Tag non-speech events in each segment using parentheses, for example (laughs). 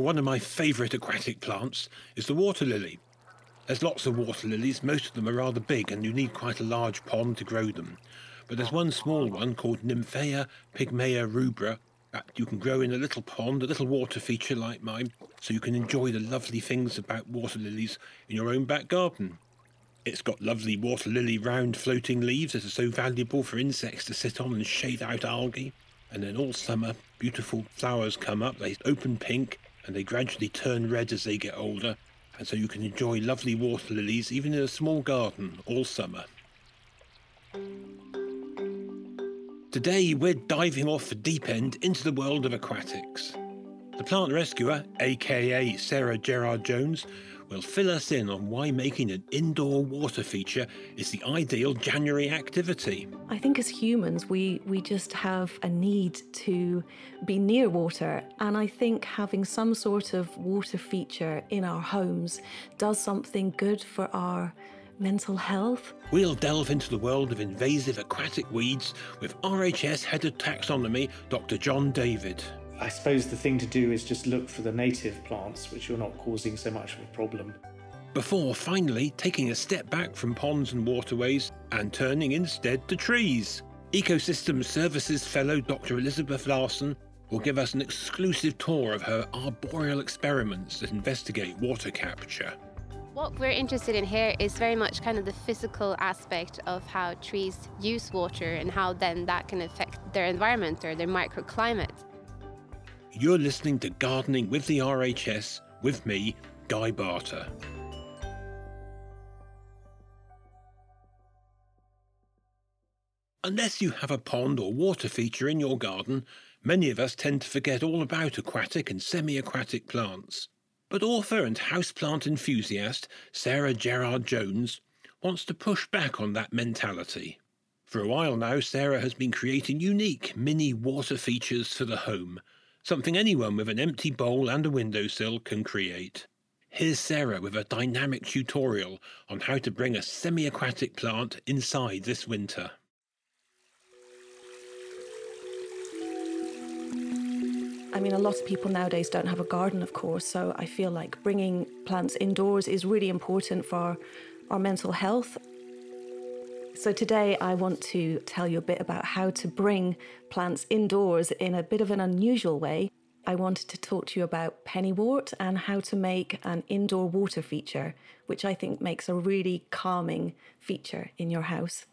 One of my favourite aquatic plants is the water lily. There's lots of water lilies, most of them are rather big and you need quite a large pond to grow them. But there's one small one called Nymphaea pygmaea rubra that you can grow in a little pond, a little water feature like mine, so you can enjoy the lovely things about water lilies in your own back garden. It's got lovely water lily round floating leaves that are so valuable for insects to sit on and shade out algae. And then all summer, beautiful flowers come up, they open pink and they gradually turn red as they get older, and so you can enjoy lovely water lilies even in a small garden all summer. Today we're diving off the deep end into the world of aquatics. The plant rescuer, aka Sarah Gerrard Jones, will fill us in on why making an indoor water feature is the ideal January activity. I think as humans, we, we just have a need to be near water. And I think having some sort of water feature in our homes does something good for our mental health. We'll delve into the world of invasive aquatic weeds with RHS Head of Taxonomy, Dr. John David. I suppose the thing to do is just look for the native plants, which you're not causing so much of a problem. Before finally taking a step back from ponds and waterways and turning instead to trees. Ecosystem Services Fellow Dr. Elizabeth Larson will give us an exclusive tour of her arboreal experiments that investigate water capture. What we're interested in here is very much kind of the physical aspect of how trees use water and how then that can affect their environment or their microclimate. You're listening to Gardening with the RHS with me, Guy Barter. Unless you have a pond or water feature in your garden, many of us tend to forget all about aquatic and semi aquatic plants. But author and houseplant enthusiast Sarah Gerrard Jones wants to push back on that mentality. For a while now, Sarah has been creating unique mini water features for the home, something anyone with an empty bowl and a windowsill can create. Here's Sarah with a dynamic tutorial on how to bring a semi aquatic plant inside this winter. I mean, a lot of people nowadays don't have a garden, of course, so I feel like bringing plants indoors is really important for our mental health. So, today I want to tell you a bit about how to bring plants indoors in a bit of an unusual way. I wanted to talk to you about pennywort and how to make an indoor water feature, which I think makes a really calming feature in your house.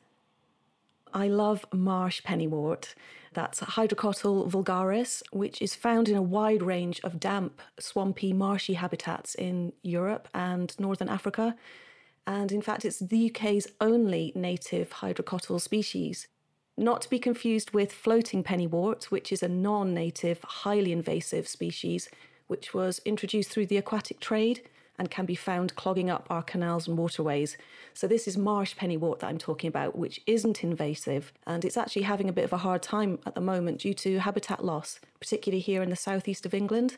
I love marsh pennywort. That's Hydrocotyle vulgaris, which is found in a wide range of damp, swampy, marshy habitats in Europe and Northern Africa. And in fact, it's the UK's only native hydrocotyle species. Not to be confused with floating pennywort, which is a non native, highly invasive species, which was introduced through the aquatic trade and can be found clogging up our canals and waterways. So, this is marsh pennywort that I'm talking about, which isn't invasive and it's actually having a bit of a hard time at the moment due to habitat loss, particularly here in the southeast of England.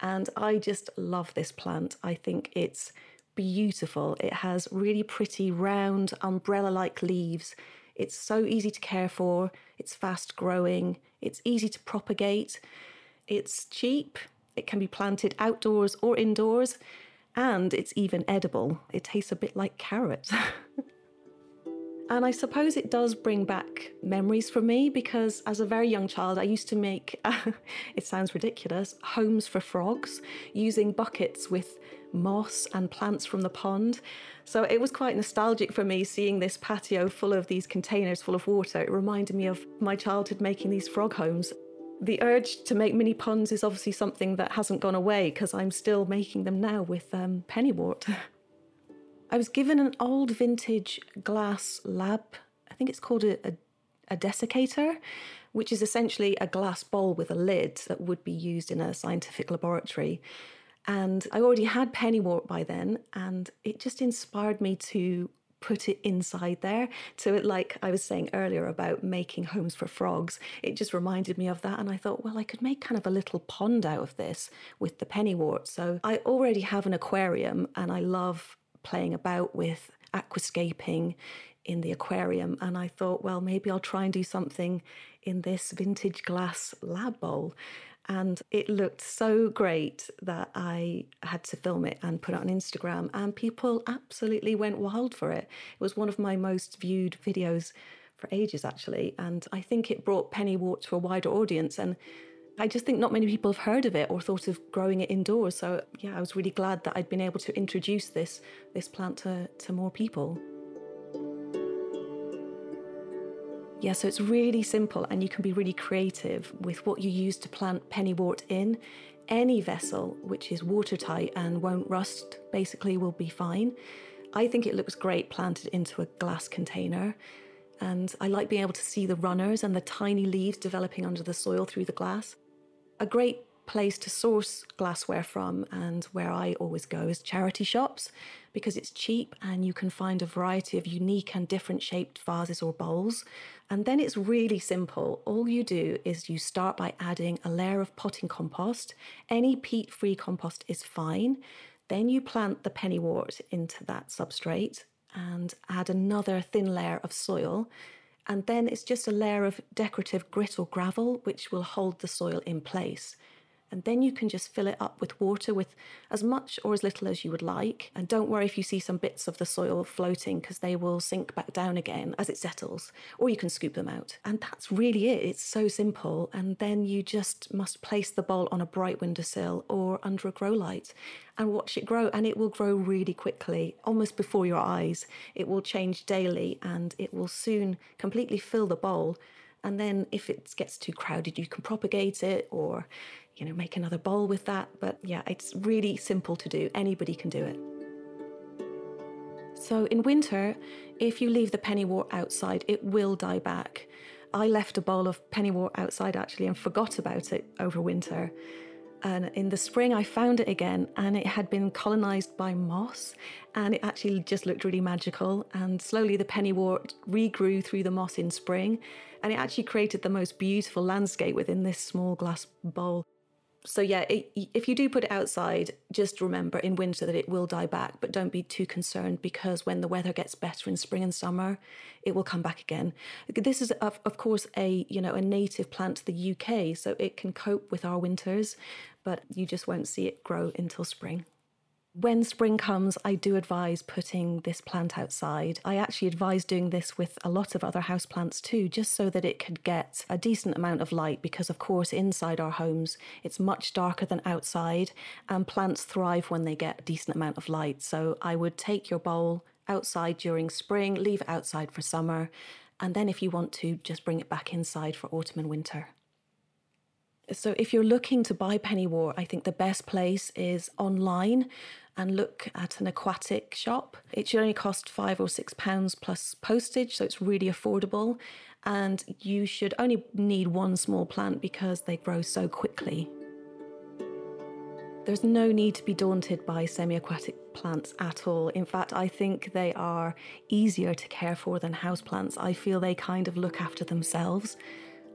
And I just love this plant. I think it's beautiful. It has really pretty, round, umbrella like leaves. It's so easy to care for, it's fast growing, it's easy to propagate, it's cheap, it can be planted outdoors or indoors, and it's even edible. It tastes a bit like carrot. (laughs) And I suppose it does bring back memories for me because as a very young child, I used to make, (laughs) it sounds ridiculous, homes for frogs using buckets with moss and plants from the pond. So it was quite nostalgic for me seeing this patio full of these containers full of water. It reminded me of my childhood making these frog homes. The urge to make mini ponds is obviously something that hasn't gone away because I'm still making them now with um, pennywort. (laughs) I was given an old vintage glass lab, I think it's called a, a, a desiccator, which is essentially a glass bowl with a lid that would be used in a scientific laboratory. And I already had pennywort by then, and it just inspired me to put it inside there. So, it, like I was saying earlier about making homes for frogs, it just reminded me of that. And I thought, well, I could make kind of a little pond out of this with the pennywort. So, I already have an aquarium, and I love playing about with aquascaping in the aquarium. And I thought, well, maybe I'll try and do something in this vintage glass lab bowl. And it looked so great that I had to film it and put it on Instagram. And people absolutely went wild for it. It was one of my most viewed videos for ages, actually. And I think it brought Pennywort to a wider audience. And I just think not many people have heard of it or thought of growing it indoors. So yeah, I was really glad that I'd been able to introduce this this plant to, to more people. Yeah, so it's really simple and you can be really creative with what you use to plant pennywort in. Any vessel which is watertight and won't rust basically will be fine. I think it looks great planted into a glass container. And I like being able to see the runners and the tiny leaves developing under the soil through the glass. A great place to source glassware from and where I always go is charity shops because it's cheap and you can find a variety of unique and different shaped vases or bowls. And then it's really simple. All you do is you start by adding a layer of potting compost. Any peat free compost is fine. Then you plant the pennywort into that substrate and add another thin layer of soil. And then it's just a layer of decorative grit or gravel, which will hold the soil in place. And then you can just fill it up with water with as much or as little as you would like. And don't worry if you see some bits of the soil floating because they will sink back down again as it settles, or you can scoop them out. And that's really it. It's so simple. And then you just must place the bowl on a bright windowsill or under a grow light and watch it grow. And it will grow really quickly, almost before your eyes. It will change daily and it will soon completely fill the bowl. And then if it gets too crowded, you can propagate it or you know, make another bowl with that. But yeah, it's really simple to do. Anybody can do it. So in winter, if you leave the pennywort outside, it will die back. I left a bowl of pennywort outside actually and forgot about it over winter. And in the spring, I found it again, and it had been colonized by moss, and it actually just looked really magical. And slowly, the pennywort regrew through the moss in spring, and it actually created the most beautiful landscape within this small glass bowl so yeah, it, if you do put it outside, just remember in winter that it will die back, but don't be too concerned because when the weather gets better in spring and summer, it will come back again. This is of, of course a you know a native plant to the UK, so it can cope with our winters, but you just won't see it grow until spring. When spring comes, I do advise putting this plant outside. I actually advise doing this with a lot of other houseplants too, just so that it could get a decent amount of light because, of course, inside our homes it's much darker than outside, and plants thrive when they get a decent amount of light. So I would take your bowl outside during spring, leave it outside for summer, and then if you want to, just bring it back inside for autumn and winter. So, if you're looking to buy pennywort, I think the best place is online and look at an aquatic shop. It should only cost five or six pounds plus postage, so it's really affordable. And you should only need one small plant because they grow so quickly. There's no need to be daunted by semi aquatic plants at all. In fact, I think they are easier to care for than houseplants. I feel they kind of look after themselves.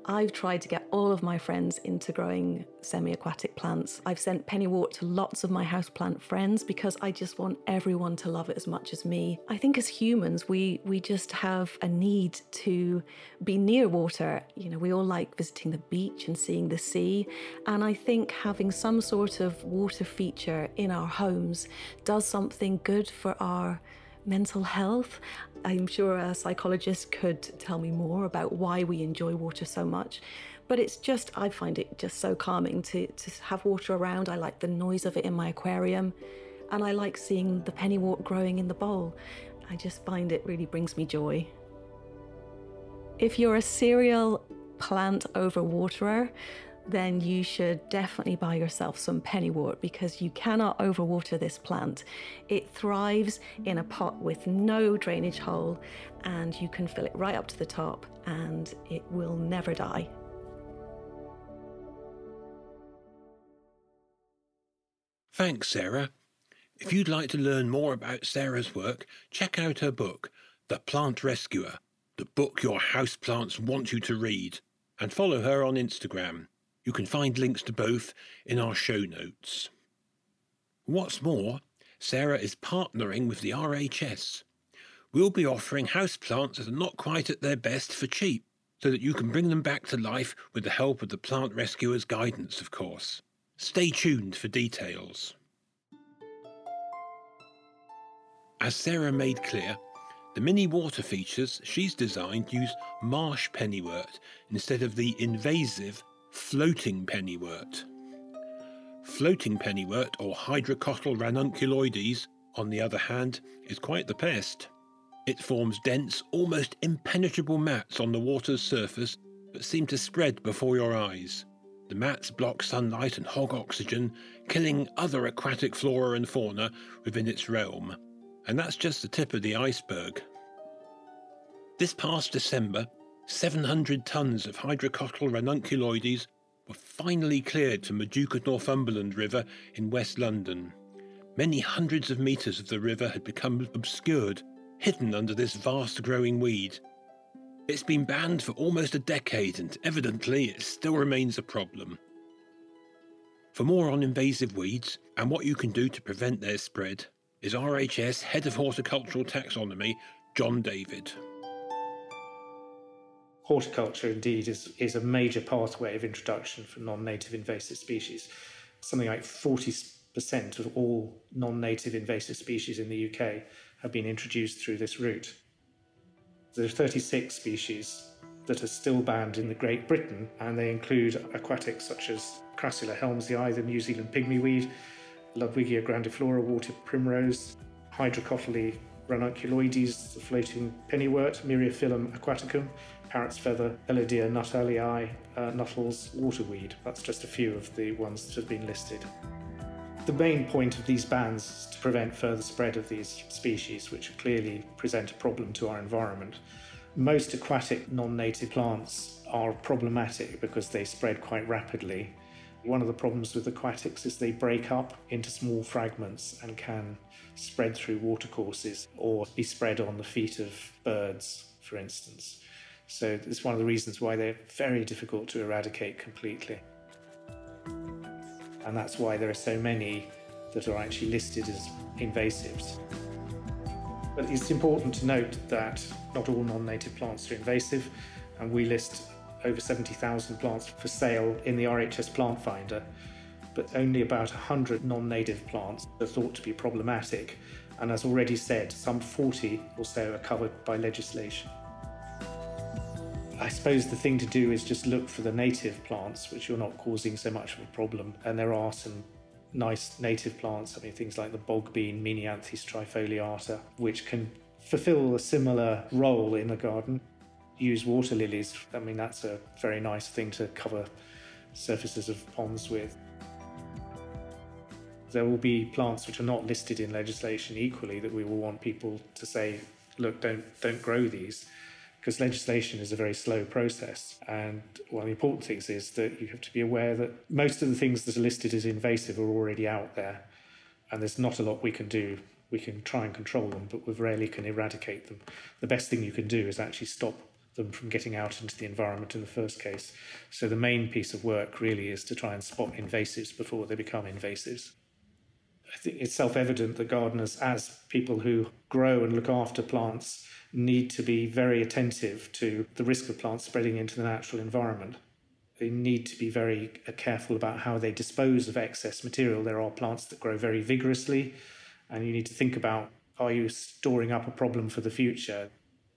I've tried to get all of my friends into growing semi aquatic plants. I've sent pennywort to lots of my houseplant friends because I just want everyone to love it as much as me. I think as humans, we, we just have a need to be near water. You know, we all like visiting the beach and seeing the sea. And I think having some sort of water feature in our homes does something good for our mental health. I'm sure a psychologist could tell me more about why we enjoy water so much. But it's just, I find it just so calming to, to have water around. I like the noise of it in my aquarium, and I like seeing the pennywort growing in the bowl. I just find it really brings me joy. If you're a serial plant overwaterer, then you should definitely buy yourself some pennywort because you cannot overwater this plant. It thrives in a pot with no drainage hole and you can fill it right up to the top and it will never die. Thanks, Sarah. If you'd like to learn more about Sarah's work, check out her book, The Plant Rescuer, the book your houseplants want you to read, and follow her on Instagram. You can find links to both in our show notes. What's more, Sarah is partnering with the RHS. We'll be offering houseplants that are not quite at their best for cheap, so that you can bring them back to life with the help of the plant rescuer's guidance, of course. Stay tuned for details. As Sarah made clear, the mini water features she's designed use marsh pennywort instead of the invasive floating pennywort. Floating pennywort, or Hydrocotyle ranunculoides, on the other hand, is quite the pest. It forms dense, almost impenetrable mats on the water's surface that seem to spread before your eyes. The mats block sunlight and hog oxygen, killing other aquatic flora and fauna within its realm. And that's just the tip of the iceberg. This past December, 700 tons of Hydrocotyle ranunculoides were finally cleared from the Duke of Northumberland River in West London. Many hundreds of metres of the river had become obscured, hidden under this vast growing weed. It's been banned for almost a decade and evidently it still remains a problem. For more on invasive weeds and what you can do to prevent their spread is RHS Head of Horticultural Taxonomy, John David horticulture indeed is, is a major pathway of introduction for non-native invasive species. Something like 40% of all non-native invasive species in the UK have been introduced through this route. There are 36 species that are still banned in Great Britain, and they include aquatics such as Crassula helmsii, the New Zealand pygmyweed, Ludwigia grandiflora water primrose, Hydrocotyle ranunculoides, the floating pennywort, Myriophyllum aquaticum, parrot's feather, Elodea nuttallii, uh, waterweed. That's just a few of the ones that have been listed. The main point of these bans is to prevent further spread of these species, which clearly present a problem to our environment. Most aquatic non native plants are problematic because they spread quite rapidly. One of the problems with aquatics is they break up into small fragments and can spread through watercourses or be spread on the feet of birds, for instance. So it's one of the reasons why they're very difficult to eradicate completely. And that's why there are so many that are actually listed as invasives. But it's important to note that not all non native plants are invasive, and we list over 70,000 plants for sale in the RHS Plant Finder, but only about 100 non native plants are thought to be problematic. And as already said, some 40 or so are covered by legislation. I suppose the thing to do is just look for the native plants, which you're not causing so much of a problem. And there are some nice native plants, I mean, things like the bog bean, Menyanthes trifoliata, which can fulfill a similar role in a garden. Use water lilies, I mean, that's a very nice thing to cover surfaces of ponds with. There will be plants which are not listed in legislation equally that we will want people to say, look, don't, don't grow these because legislation is a very slow process. And one of the important things is that you have to be aware that most of the things that are listed as invasive are already out there, and there's not a lot we can do. We can try and control them, but we rarely can eradicate them. The best thing you can do is actually stop them from getting out into the environment in the first case. So the main piece of work really is to try and spot invasives before they become invasives. I think it's self evident that gardeners, as people who grow and look after plants, need to be very attentive to the risk of plants spreading into the natural environment. They need to be very careful about how they dispose of excess material. There are plants that grow very vigorously, and you need to think about are you storing up a problem for the future?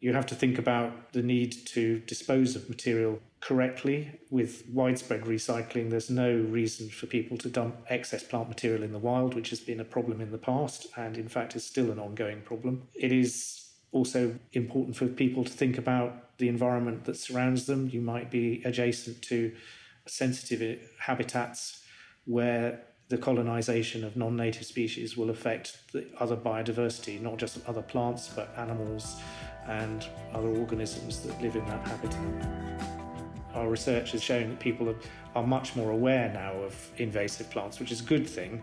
You have to think about the need to dispose of material correctly with widespread recycling. There's no reason for people to dump excess plant material in the wild, which has been a problem in the past and, in fact, is still an ongoing problem. It is also important for people to think about the environment that surrounds them. You might be adjacent to sensitive habitats where the colonization of non native species will affect the other biodiversity, not just other plants, but animals and other organisms that live in that habitat. Our research has shown that people are, much more aware now of invasive plants, which is a good thing,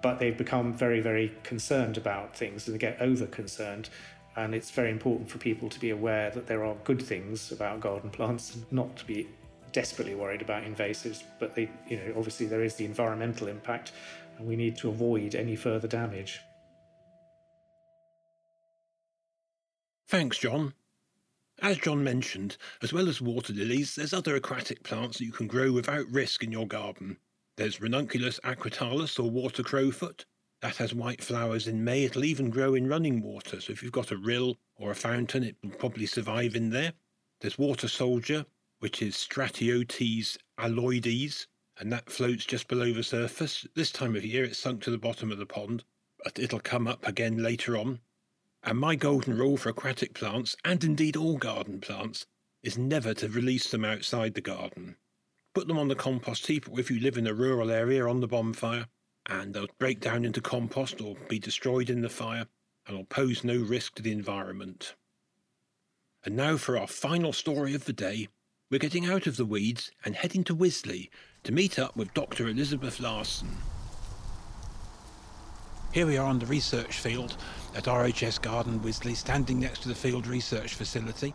but they've become very, very concerned about things and they get over concerned. And it's very important for people to be aware that there are good things about garden plants and not to be desperately worried about invasives, but they, you know, obviously there is the environmental impact, and we need to avoid any further damage. Thanks, John. As John mentioned, as well as water lilies, there's other aquatic plants that you can grow without risk in your garden. There's Ranunculus aquatilis or water crowfoot. That has white flowers in May. It'll even grow in running water, so if you've got a rill or a fountain, it will probably survive in there. There's water soldier, which is Stratiotes aloides, and that floats just below the surface. This time of year it's sunk to the bottom of the pond, but it'll come up again later on. And my golden rule for aquatic plants, and indeed all garden plants, is never to release them outside the garden. Put them on the compost heap, or if you live in a rural area, on the bonfire, and they'll break down into compost or be destroyed in the fire, and will pose no risk to the environment. And now for our final story of the day we're getting out of the weeds and heading to Wisley to meet up with Dr. Elizabeth Larson. Here we are on the research field at RHS Garden Wisley, standing next to the field research facility,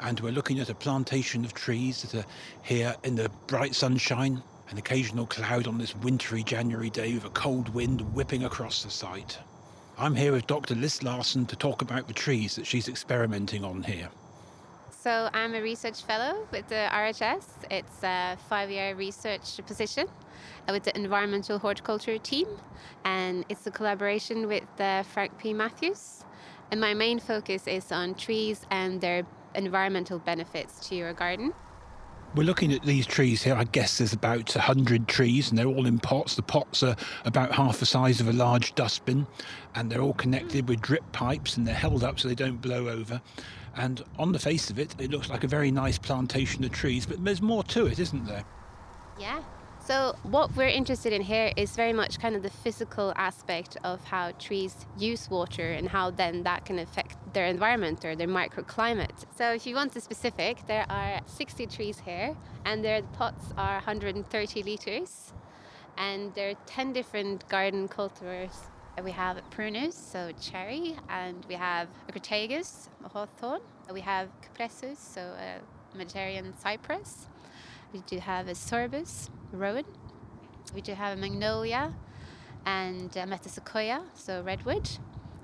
and we're looking at a plantation of trees that are here in the bright sunshine, an occasional cloud on this wintry January day with a cold wind whipping across the site. I'm here with Dr. Liz Larson to talk about the trees that she's experimenting on here. So I'm a research fellow with the RHS. It's a five-year research position with the environmental horticulture team, and it's a collaboration with uh, Frank P. Matthews. And my main focus is on trees and their environmental benefits to your garden. We're looking at these trees here. I guess there's about 100 trees, and they're all in pots. The pots are about half the size of a large dustbin, and they're all connected with drip pipes, and they're held up so they don't blow over. And on the face of it, it looks like a very nice plantation of trees, but there's more to it, isn't there? Yeah. So, what we're interested in here is very much kind of the physical aspect of how trees use water and how then that can affect their environment or their microclimate. So, if you want the specific, there are 60 trees here, and their pots are 130 litres, and there are 10 different garden cultivars we have prunus, so cherry, and we have Crataegus, hawthorn. We have Cupressus, so a Mediterranean cypress. We do have a sorbus, rowan. We do have a magnolia and a metasequoia, so redwood.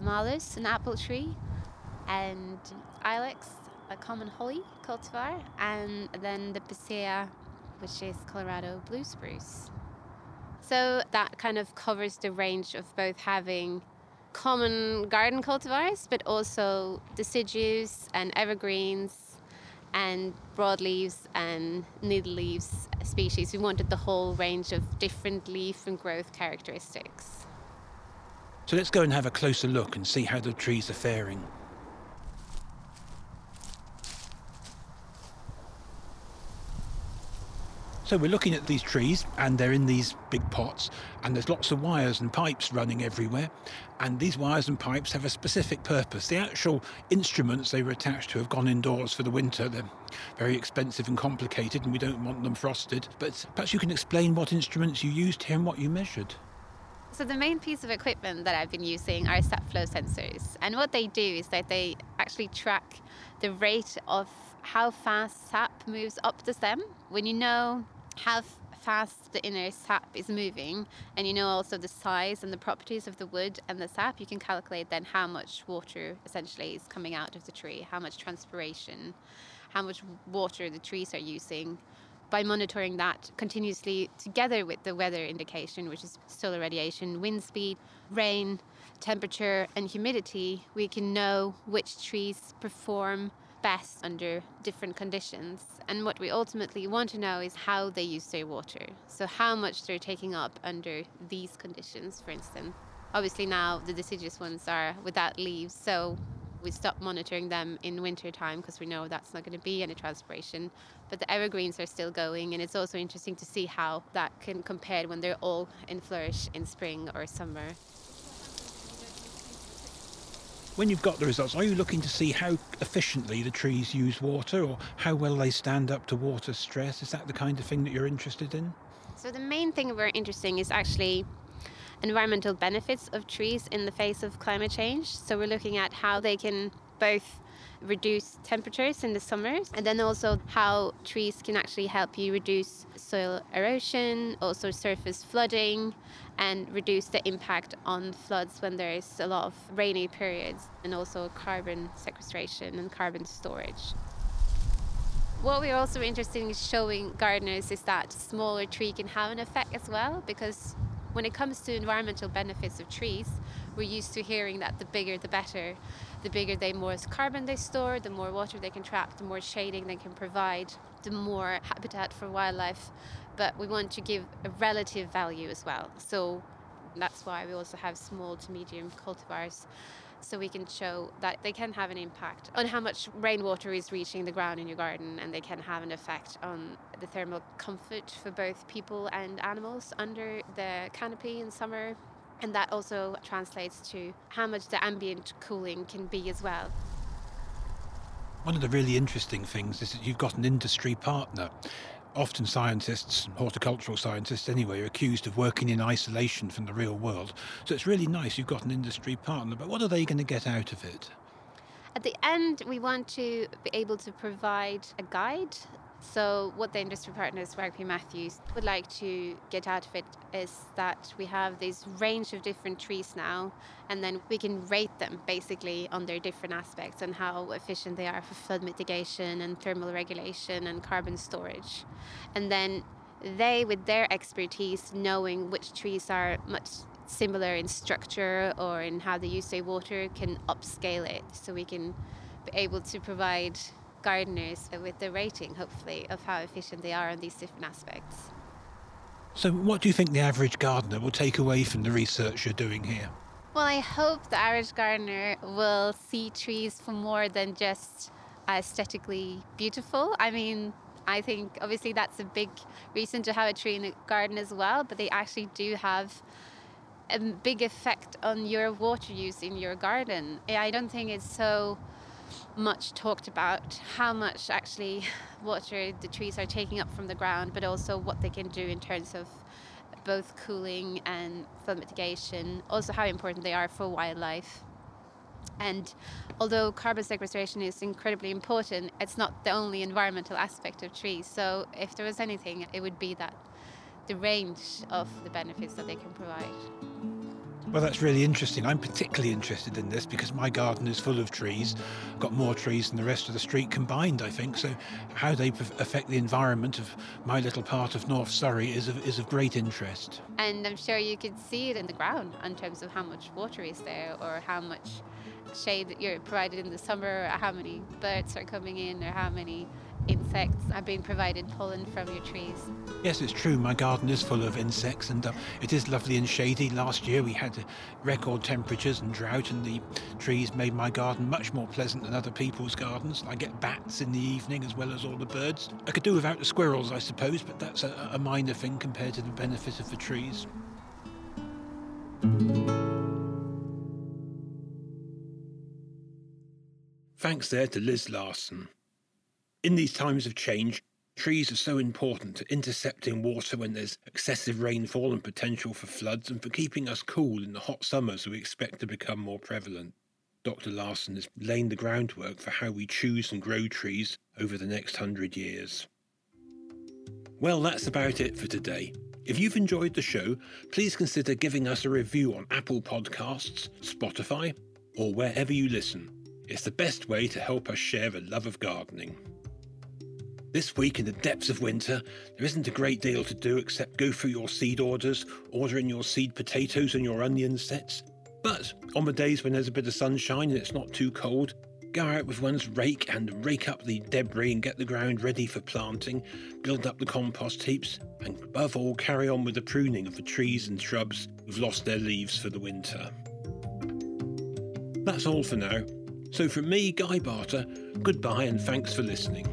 Malus, an apple tree, and ilex, a common holly cultivar, and then the picea, which is Colorado blue spruce. So that kind of covers the range of both having common garden cultivars, but also deciduous and evergreens and broadleaves and needle leaves species. We wanted the whole range of different leaf and growth characteristics. So let's go and have a closer look and see how the trees are faring. So we're looking at these trees and they're in these big pots and there's lots of wires and pipes running everywhere and these wires and pipes have a specific purpose. The actual instruments they were attached to have gone indoors for the winter. They're very expensive and complicated and we don't want them frosted. But perhaps you can explain what instruments you used here and what you measured. So the main piece of equipment that I've been using are sap flow sensors. And what they do is that they actually track the rate of how fast sap moves up the stem. When you know how fast the inner sap is moving and you know also the size and the properties of the wood and the sap you can calculate then how much water essentially is coming out of the tree how much transpiration how much water the trees are using. By monitoring that continuously together with the weather indication, which is solar radiation, wind speed, rain, temperature, and humidity, we can know which trees perform best under different conditions. And what we ultimately want to know is how they use their water. So, how much they're taking up under these conditions, for instance. Obviously, now the deciduous ones are without leaves, so we stop monitoring them in winter time because we know that's not going to be any transpiration. But the evergreens are still going, and it's also interesting to see how that can compare when they're all in flourish in spring or summer. When you've got the results, are you looking to see how efficiently the trees use water or how well they stand up to water stress? Is that the kind of thing that you're interested in? So, the main thing we're interested in is actually environmental benefits of trees in the face of climate change. So we're looking at how they can both reduce temperatures in the summers and then also how trees can actually help you reduce soil erosion, also surface flooding and reduce the impact on floods when there is a lot of rainy periods and also carbon sequestration and carbon storage. What we're also interested in showing gardeners is that smaller tree can have an effect as well because when it comes to environmental benefits of trees, we're used to hearing that the bigger the better. The bigger they more carbon they store, the more water they can trap, the more shading they can provide, the more habitat for wildlife. But we want to give a relative value as well. So that's why we also have small to medium cultivars so we can show that they can have an impact on how much rainwater is reaching the ground in your garden and they can have an effect on the thermal comfort for both people and animals under the canopy in summer. And that also translates to how much the ambient cooling can be as well. One of the really interesting things is that you've got an industry partner often scientists, horticultural scientists anyway, are accused of working in isolation from the real world. So it's really nice you've got an industry partner, but what are they going to get out of it? At the end, we want to be able to provide a guide so, what the industry partners, Rugby Matthews, would like to get out of it is that we have this range of different trees now, and then we can rate them basically on their different aspects and how efficient they are for flood mitigation and thermal regulation and carbon storage. And then they, with their expertise, knowing which trees are much similar in structure or in how they use their water, can upscale it so we can be able to provide gardeners with the rating, hopefully, of how efficient they are on these different aspects. So, what do you think the average gardener will take away from the research you're doing here? Well, I hope the average gardener will see trees for more than just aesthetically beautiful. I mean, I think obviously that's a big reason to have a tree in a garden as well, but they actually do have a big effect on your water use in your garden. I don't think it's so much talked about how much actually water the trees are taking up from the ground, but also what they can do in terms of both cooling and flood mitigation, also how important they are for wildlife. And although carbon sequestration is incredibly important, it's not the only environmental aspect of trees. So if there was anything, it would be that the range of the benefits that they can provide. Well, that's really interesting. I'm particularly interested in this because my garden is full of trees. I've got more trees than the rest of the street combined, I think. So, how they affect the environment of my little part of North Surrey is of, is of great interest. And I'm sure you could see it in the ground in terms of how much water is there or how much shade that you're provided in the summer, or how many birds are coming in, or how many insects are being provided pollen from your trees. Yes, it's true. My garden is full of insects and uh, it is lovely and shady. Last year we had record temperatures and drought, and the trees made my garden much more pleasant than other people's gardens. I get bats in the evening as well as all the birds. I could do without the squirrels, I suppose, but that's a, a minor thing compared to the benefit of the trees. Thanks there to Liz Larson. In these times of change, trees are so important to intercepting water when there's excessive rainfall and potential for floods and for keeping us cool in the hot summers we expect to become more prevalent. Dr. Larson has laid the groundwork for how we choose and grow trees over the next hundred years. Well, that's about it for today. If you've enjoyed the show, please consider giving us a review on Apple Podcasts, Spotify, or wherever you listen. It's the best way to help us share the love of gardening. This week, in the depths of winter, there isn't a great deal to do except go through your seed orders, order in your seed potatoes and your onion sets. But on the days when there's a bit of sunshine and it's not too cold, go out with one's rake and rake up the debris and get the ground ready for planting, build up the compost heaps, and above all, carry on with the pruning of the trees and shrubs who've lost their leaves for the winter. That's all for now. So from me, Guy Barter, goodbye and thanks for listening.